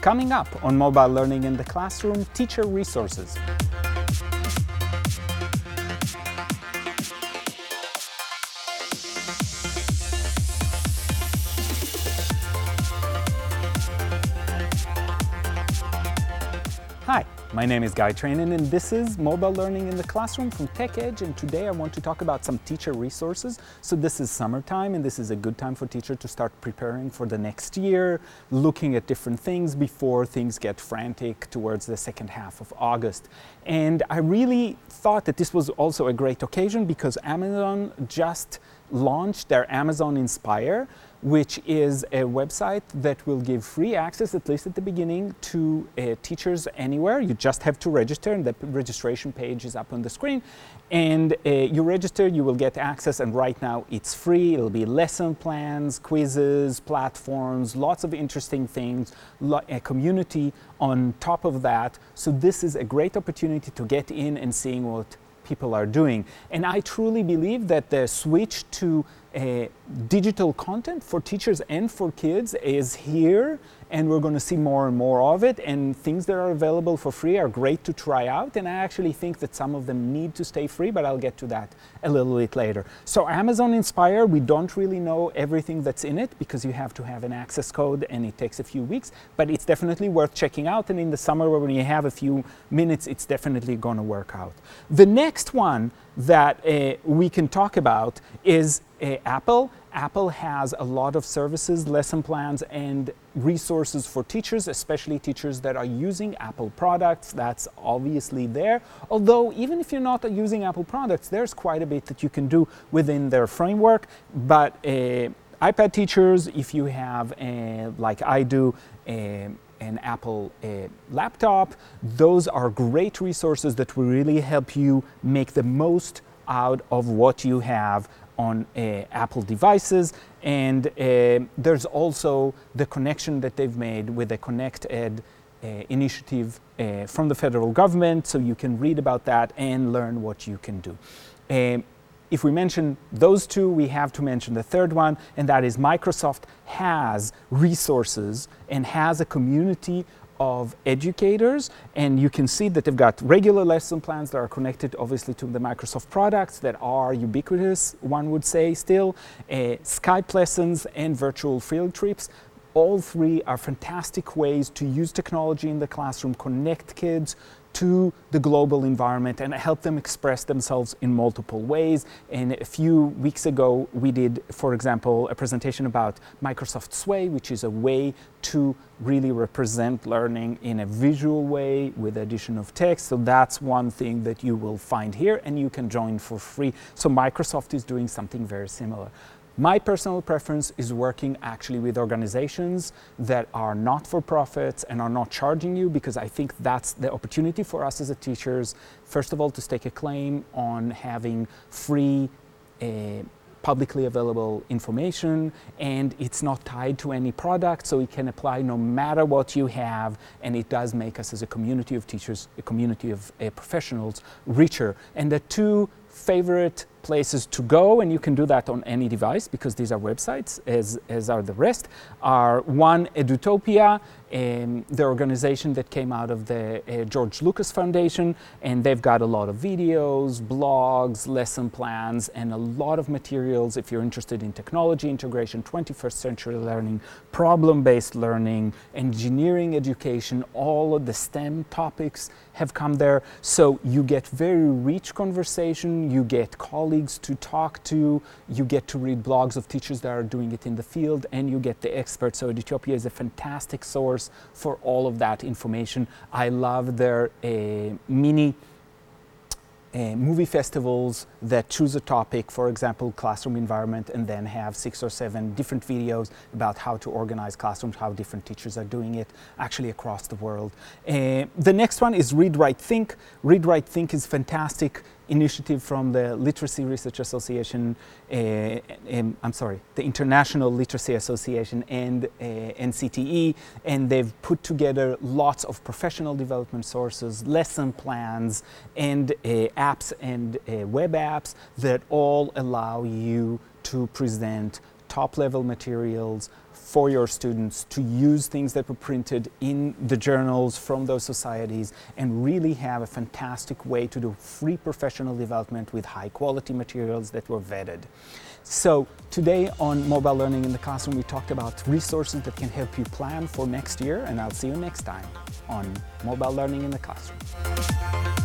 Coming up on Mobile Learning in the Classroom, teacher resources. Hi, my name is Guy Trainin and this is Mobile Learning in the Classroom from TechEdge and today I want to talk about some teacher resources. So this is summertime and this is a good time for teachers to start preparing for the next year, looking at different things before things get frantic towards the second half of August. And I really thought that this was also a great occasion because Amazon just launched their Amazon Inspire, which is a website that will give free access, at least at the beginning, to uh, teachers anywhere. You just have to register, and the registration page is up on the screen. And uh, you register, you will get access, and right now it's free. It'll be lesson plans, quizzes, platforms, lots of interesting things, a community on top of that. So, this is a great opportunity to get in and seeing what people are doing. And I truly believe that the switch to uh, digital content for teachers and for kids is here and we're going to see more and more of it and things that are available for free are great to try out and i actually think that some of them need to stay free but i'll get to that a little bit later so amazon inspire we don't really know everything that's in it because you have to have an access code and it takes a few weeks but it's definitely worth checking out and in the summer when you have a few minutes it's definitely going to work out the next one that uh, we can talk about is uh, Apple. Apple has a lot of services, lesson plans, and resources for teachers, especially teachers that are using Apple products. That's obviously there. Although, even if you're not using Apple products, there's quite a bit that you can do within their framework. But uh, iPad teachers, if you have, uh, like I do, uh, an Apple uh, laptop, those are great resources that will really help you make the most out of what you have on uh, Apple devices. And uh, there's also the connection that they've made with the ConnectED uh, initiative from the federal government, so you can read about that and learn what you can do. Um, if we mention those two, we have to mention the third one, and that is Microsoft has resources and has a community of educators and you can see that they've got regular lesson plans that are connected obviously to the Microsoft products that are ubiquitous one would say still uh, Skype lessons and virtual field trips. All three are fantastic ways to use technology in the classroom connect kids to the global environment and help them express themselves in multiple ways. And a few weeks ago, we did, for example, a presentation about Microsoft Sway, which is a way to really represent learning in a visual way with addition of text. So that's one thing that you will find here and you can join for free. So Microsoft is doing something very similar. My personal preference is working actually with organizations that are not for profits and are not charging you because I think that's the opportunity for us as teachers, first of all, to stake a claim on having free. Uh, publicly available information and it's not tied to any product so it can apply no matter what you have and it does make us as a community of teachers a community of uh, professionals richer and the two favorite places to go, and you can do that on any device because these are websites, as, as are the rest, are one, Edutopia, um, the organization that came out of the uh, George Lucas Foundation, and they've got a lot of videos, blogs, lesson plans, and a lot of materials if you're interested in technology integration, 21st century learning, problem based learning, engineering education, all of the STEM topics have come there. So you get very rich conversation, you get colleagues to talk to, you get to read blogs of teachers that are doing it in the field, and you get the experts. So Edutopia is a fantastic source for all of that information. I love their uh, mini uh, movie festivals that choose a topic, for example, classroom environment, and then have six or seven different videos about how to organize classrooms, how different teachers are doing it actually across the world. Uh, the next one is Read, Write, Think. Read, Write, Think is fantastic initiative from the Literacy Research Association, uh, um, I'm sorry, the International Literacy Association and uh, NCTE, and they've put together lots of professional development sources, lesson plans, and uh, apps and web apps that all allow you to present top level materials for your students to use things that were printed in the journals from those societies and really have a fantastic way to do free professional development with high quality materials that were vetted. So today on Mobile Learning in the Classroom we talked about resources that can help you plan for next year and I'll see you next time on Mobile Learning in the Classroom.